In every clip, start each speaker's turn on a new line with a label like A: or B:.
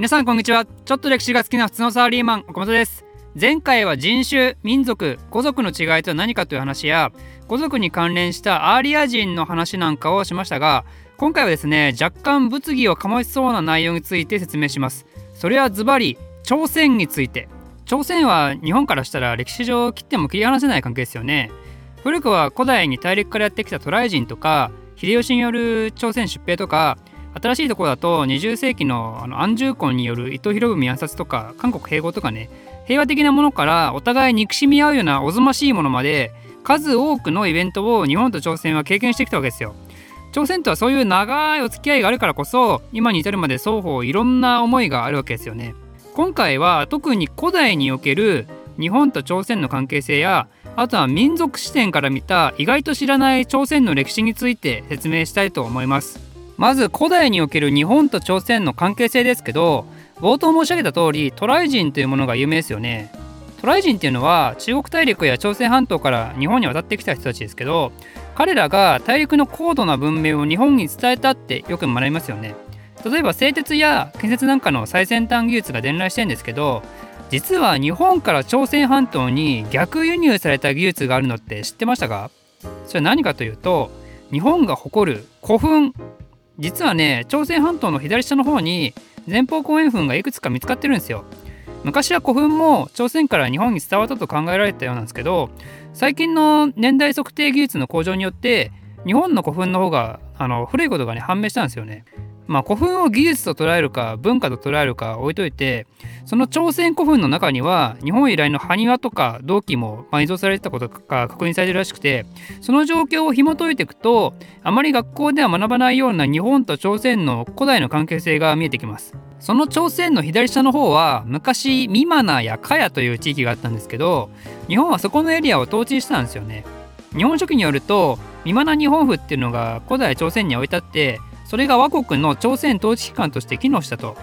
A: 皆さんこんにちは。ちょっと歴史が好きな普通のサラリーマン岡本です。前回は人種民族語族の違いとは何かという話や語族に関連したアーリア人の話なんかをしましたが今回はですね若干物議を醸しそうな内容について説明します。それはズバリ朝鮮について。朝鮮は日本からしたら歴史上切っても切り離せない関係ですよね。古くは古代に大陸からやってきた渡来人とか秀吉による朝鮮出兵とか新しいところだと20世紀のあの安住婚による伊藤博文暗殺とか韓国併合とかね平和的なものからお互い憎しみ合うようなおぞましいものまで数多くのイベントを日本と朝鮮は経験してきたわけですよ。朝鮮とはそういう長いお付き合いがあるからこそ今に至るまで双方いろんな思いがあるわけですよね。今回は特に古代における日本と朝鮮の関係性やあとは民族視点から見た意外と知らない朝鮮の歴史について説明したいと思います。まず古代における日本と朝鮮の関係性ですけど冒頭申し上げた通り渡来人というものが有名ですよね。渡来人っていうのは中国大陸や朝鮮半島から日本に渡ってきた人たちですけど彼らが大陸の高度な文明を日本に伝えたってよく学びますよね。例えば製鉄や建設なんかの最先端技術が伝来してるんですけど実は日本から朝鮮半島に逆輸入された技術があるのって知ってましたか？それは何かというと日本が誇る古墳実はね朝鮮半島の左下の方に前方後円墳がいくつか見つかってるんですよ。昔は古墳も朝鮮から日本に伝わったと考えられたようなんですけど最近の年代測定技術の向上によって日本の古墳の方があの古いことがね判明したんですよね。まあ、古墳を技術と捉えるか文化と捉えるか置いといてその朝鮮古墳の中には日本由来の埴輪とか銅器も埋蔵されてたことが確認されてるらしくてその状況を紐解いていくとあまり学校では学ばないような日本と朝鮮の古代の関係性が見えてきます。その朝鮮の左下の方は昔ミマナやカヤという地域があったんですけど日本はそこのエリアを統治してたんですよね。日本書紀によるとミマナ日本府っていうのが古代朝鮮に置いてあってそれが倭国の朝鮮統治機関として機能したと。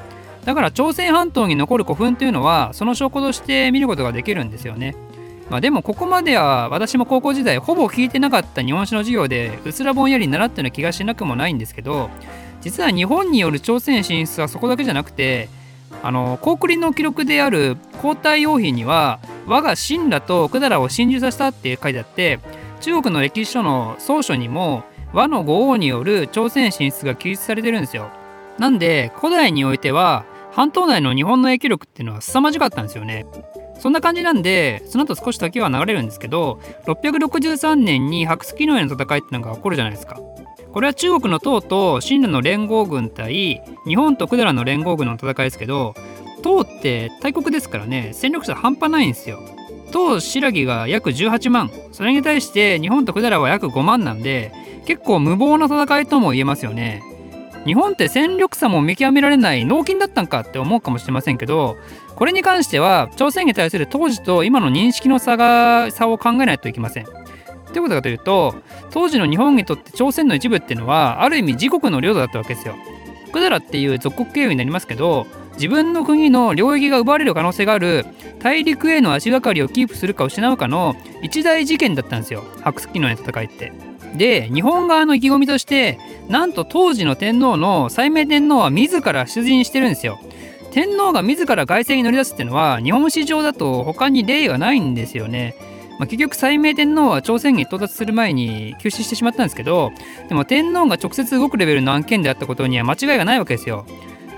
A: だから朝鮮半島に残る古墳というのはその証拠として見ることができるんですよね。まあ、でもここまでは私も高校時代ほぼ聞いてなかった日本史の授業でうすらぼんやり習ったような気がしなくもないんですけど実は日本による朝鮮進出はそこだけじゃなくてあの高句麗の記録である皇太陽妃には我が神羅と百済を真珠させたって書いてあって中国の歴史書の草書にも和の五王による朝鮮進出が記述されてるんですよ。なんで古代においては半島内の日本の影響力っていうのは凄まじかったんですよね。そんな感じなんでその後少し時は流れるんですけど663年に白月の絵の戦いっていうのが起こるじゃないですか。これは中国の唐と秦の連合軍対日本と百済の連合軍の戦いですけど唐って大国ですからね戦力差半端ないんですよ。唐新羅が約18万それに対して日本と百済は約5万なんで結構無謀な戦いとも言えますよね。日本って戦力差も見極められない脳筋だったんかって思うかもしれませんけどこれに関しては朝鮮に対する当時と今の認識の差が差を考えないといけません。ということかというと当時の日本にとって朝鮮の一部っていうのはある意味自国の領土だったわけですよ。百済っていう属国経由になりますけど自分の国の領域が奪われる可能性がある大陸への足がかりをキープするか失うかの一大事件だったんですよ白月の戦いって。で日本側の意気込みとしてなんと当時の天皇の斉明天皇は自ら出陣してるんですよ。天皇が自ら凱旋に乗り出すっていうのは日本史上だと他に例がないんですよね。まあ、結局斉明天皇は朝鮮に到達する前に急死してしまったんですけどでも天皇が直接動くレベルの案件であったことには間違いがないわけですよ。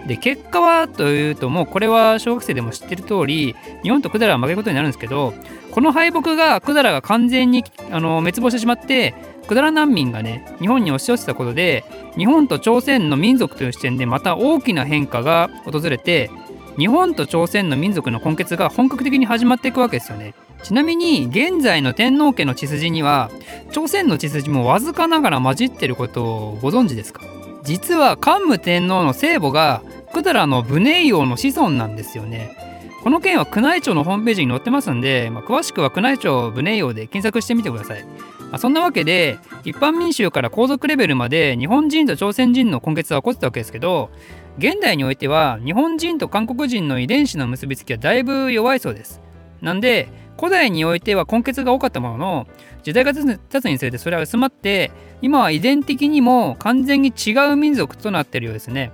A: で結果はというともうこれは小学生でも知ってる通り日本と百済は負けることになるんですけどこの敗北が百済が完全にあの滅亡してしまって百済難民がね日本に押し寄せたことで日本と朝鮮の民族という視点でまた大きな変化が訪れて日本と朝鮮の民族の根血が本格的に始まっていくわけですよね。ちなみに現在の天皇家の血筋には朝鮮の血筋もわずかながら混じってることをご存知ですか？実は桓武天皇の聖母が百済の武寧王の子孫なんですよね。この件は宮内庁のホームページに載ってますんで、まあ、詳しくは宮内庁武寧王で検索してみてください。まあ、そんなわけで一般民衆から皇族レベルまで日本人と朝鮮人の根血は起こってたわけですけど現代においては日本人と韓国人の遺伝子の結びつきはだいぶ弱いそうです。なんで古代においては根血が多かったものの時代が経つにつれてそれは薄まって今は遺伝的にも完全に違う民族となってるようですね。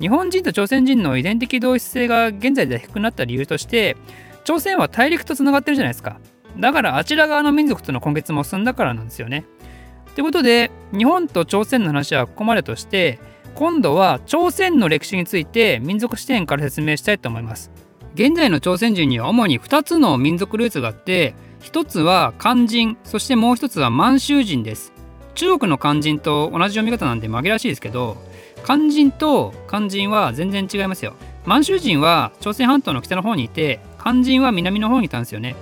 A: 日本人と朝鮮人の遺伝的同一性が現在では低くなった理由として朝鮮は大陸とつながってるじゃないですかだからあちら側の民族との根結も進んだからなんですよね。ということで日本と朝鮮の話はここまでとして今度は朝鮮の歴史について民族視点から説明したいと思います。現在の朝鮮人には主に2つの民族ルーツがあって1つは漢人そしてもう1つは満州人です。中国の漢人と同じ読み方なんで紛らわしいですけど漢人と漢人は全然違いますよ。満州人は朝鮮半島の北の方にいて漢人は南の方にいたんですよね。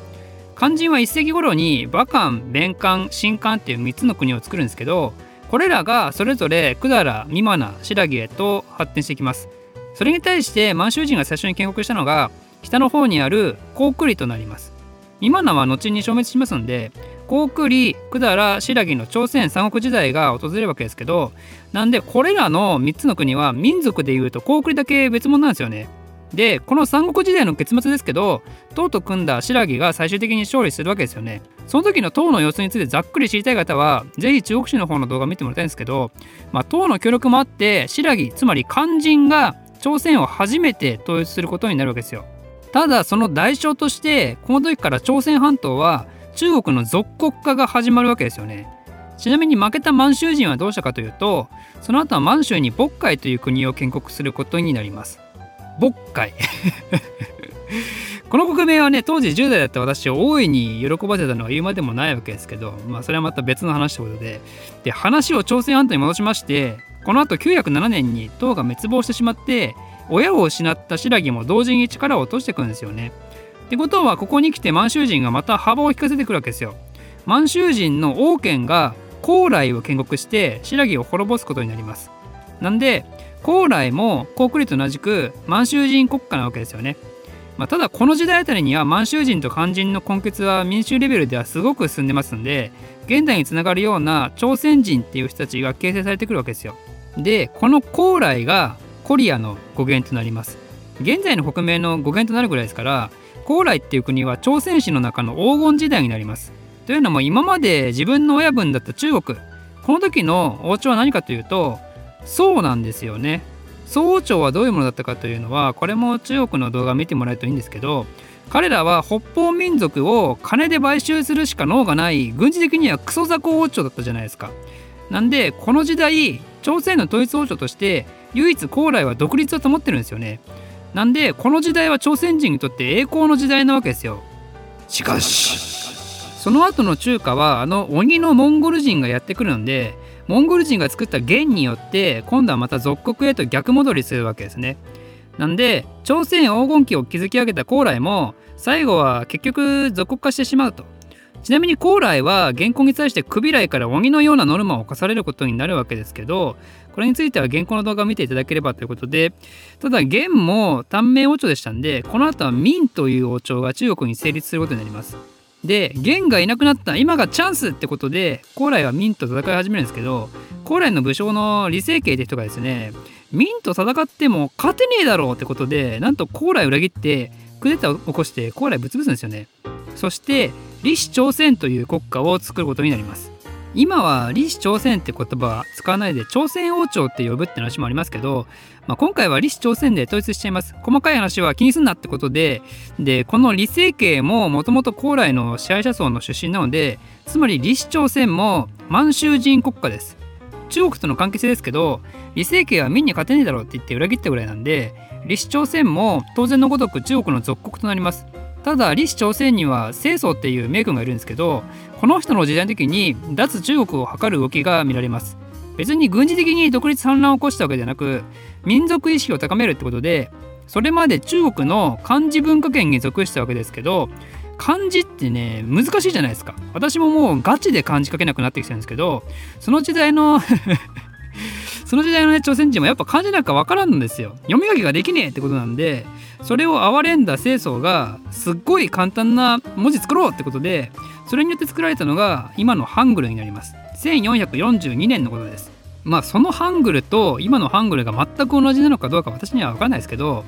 A: 漢人は1世紀頃に馬漢、弁漢、新漢っていう3つの国を作るんですけどこれらがそれぞれ百済、美馬名、新羅へと発展していきます。それに対して満州人が最初に建国したのが北の方にある高句麗となります。美馬名は後に消滅しますので高句麗、百済、新羅の朝鮮三国時代が訪れるわけですけどなんでこれらの3つの国は民族でいうと高句麗だけ別物なんですよね。でこの三国時代の結末ですけど唐と組んだ新羅が最終的に勝利するわけですよね。その時の唐の様子についてざっくり知りたい方はぜひ中国史の方の動画見てもらいたいんですけど、まあ、唐の協力もあって新羅つまり肝心が朝鮮を初めて統一することになるわけですよ。ただその代償としてこの時から朝鮮半島は中国の属国化が始まるわけですよね。ちなみに負けた満州人はどうしたかというとその後は満州に渤海という国を建国することになります。渤海 この国名はね当時10代だった私を大いに喜ばせたのは言うまでもないわけですけどまあそれはまた別の話ということでで話を朝鮮半島に戻しましてこの後907年に唐が滅亡してしまって親を失った新羅も同時に力を落としていくんですよね。ってことはここに来て満州人がまた幅を利かせてくるわけですよ。満州人の王権が高麗を建国して新羅を滅ぼすことになります。なんで高麗も高句麗と同じく満州人国家なわけですよね。まあ、ただこの時代あたりには満州人と漢人の根血は民衆レベルではすごく進んでますんで現代につながるような朝鮮人っていう人たちが形成されてくるわけですよ。でこの高麗がコリアの語源となります。現在の国名の語源となるぐらいですから高麗っていう国は朝鮮史の中の黄金時代になります。というのも今まで自分の親分だった中国この時の王朝は何かというとそうなんですよね。総王朝はどういうものだったかというのはこれも中国の動画見てもらえるといいんですけど彼らは北方民族を金で買収するしか能がない軍事的にはクソ雑魚王朝だったじゃないですか。なんでこの時代朝鮮の統一王朝として唯一高麗は独立を保ってるんですよね。なんでこの時代は朝鮮人にとって栄光の時代なわけですよ。しかしその後の中華はあの鬼のモンゴル人がやってくるのでモンゴル人が作った元によって今度はまた属国へと逆戻りするわけですね。なんで朝鮮黄金期を築き上げた高麗も最後は結局属国化してしまうと。ちなみに高麗は元寇に対して首来から鬼のようなノルマを課されることになるわけですけどこれについては元寇の動画を見ていただければということでただ元も短命王朝でしたんでこの後は明という王朝が中国に成立することになります。で元がいなくなった今がチャンスってことで高麗は明と戦い始めるんですけど高麗の武将の李成慶って人がですね明と戦っても勝てねえだろうってことでなんと高麗を裏切ってクーデタを起こして高麗ぶつぶすんですよね。そして李氏朝鮮という国家を作ることになります。今は李氏朝鮮って言葉は使わないで朝鮮王朝って呼ぶって話もありますけど、まあ、今回は李氏朝鮮で統一しちゃいます。細かい話は気にすんなってことででこの李成慶ももともと高麗の支配者層の出身なのでつまり李氏朝鮮も満州人国家です。中国との関係性ですけど李成慶は民に勝てねえだろうって言って裏切ったぐらいなんで李氏朝鮮も当然のごとく中国の属国となります。ただ李氏朝鮮には清宗っていう名君がいるんですけどこの人の時代の時に脱中国を図る動きが見られます。別に軍事的に独立反乱を起こしたわけではなく民族意識を高めるってことでそれまで中国の漢字文化圏に属したわけですけど漢字ってね難しいじゃないですか。私ももうガチで漢字書けなくなってきてるんですけどその時代の その時代のね朝鮮人もやっぱ漢字なんかわからんんですよ。読み書きができねえってことなんでそれを憐れんだ清宗がすっごい簡単な文字作ろうってことでそれによって作られたのが今のハングルになります。1442年のことです。まあそのハングルと今のハングルが全く同じなのかどうか私には分かんないですけど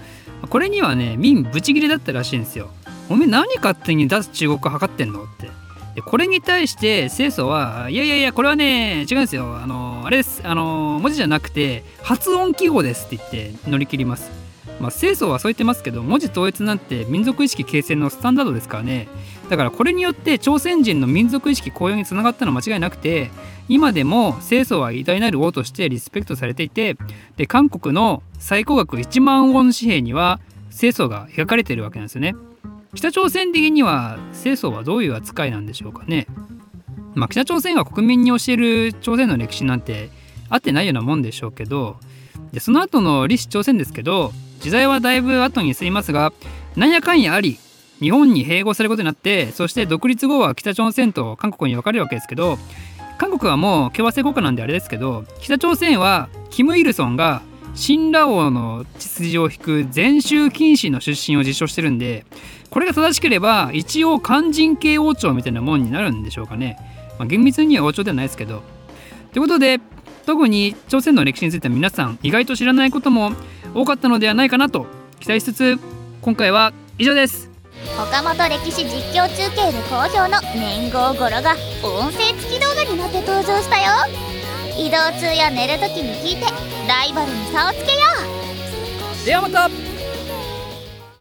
A: これにはね民ブチギレだったらしいんですよ。おめえ何勝手に脱中国を測ってんのって。でこれに対して清楚はいやいやいやこれはね違うんですよ。あのあれです。あの文字じゃなくて発音記号ですって言って乗り切ります。まあ清楚はそう言ってますけど文字統一なんて民族意識形成のスタンダードですからねだからこれによって朝鮮人の民族意識高揚につながったのは間違いなくて今でも清楚は偉大なる王としてリスペクトされていてで韓国の最高額1万ウォン紙幣には清楚が描かれているわけなんですよね北朝鮮的には清楚はどういう扱いなんでしょうかね。まあ、北朝鮮が国民に教える朝鮮の歴史なんて合ってないようなもんでしょうけどでその後の李氏朝鮮ですけど時代はだいぶ後に過ぎますがなんやかんやあり日本に併合されることになってそして独立後は北朝鮮と韓国に分かれるわけですけど韓国はもう共和制国家なんであれですけど北朝鮮はキム・イルソンが新羅王の血筋を引く禅宗禁止の出身を実証してるんでこれが正しければ一応肝心系王朝みたいなもんになるんでしょうかね、まあ、厳密には王朝ではないですけど。ということで特に朝鮮の歴史については皆さん意外と知らないことも多かったのではないかなと期待しつつ今回は以上です。
B: 岡本歴史実況中継で好評の年号語呂が音声付き動画になって登場したよ。移動中や寝るときに聞いてライバルに差をつけよう。
A: ではまた